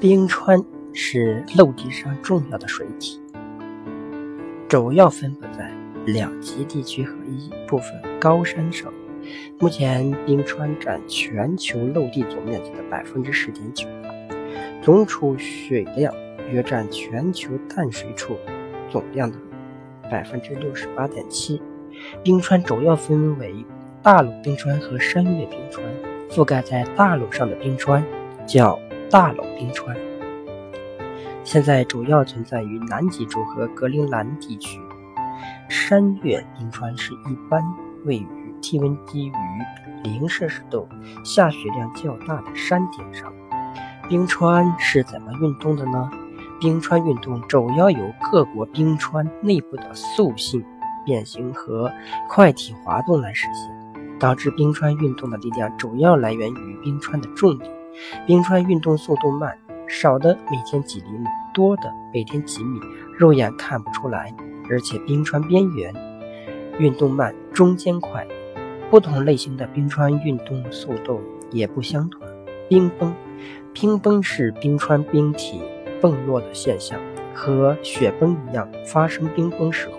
冰川是陆地上重要的水体，主要分布在两极地区和一部分高山上。目前，冰川占全球陆地总面积的百分之十点九，总储水量约占全球淡水储总量的百分之六十八点七。冰川主要分为大陆冰川和山岳冰川，覆盖在大陆上的冰川叫。大陆冰川现在主要存在于南极洲和格陵兰地区。山岳冰川是一般位于气温低于零摄氏度、下雪量较大的山顶上。冰川是怎么运动的呢？冰川运动主要由各国冰川内部的塑性变形和块体滑动来实现。导致冰川运动的力量主要来源于冰川的重力。冰川运动速度慢，少的每天几厘米，多的每天几米，肉眼看不出来。而且冰川边缘运动慢，中间快。不同类型的冰川运动速度也不相同。冰崩，冰崩是冰川冰体崩落的现象，和雪崩一样。发生冰崩时候，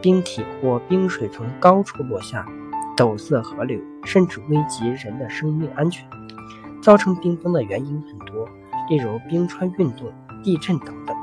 冰体或冰水从高处落下，堵塞河流，甚至危及人的生命安全。造成冰崩的原因很多，例如冰川运动、地震等等。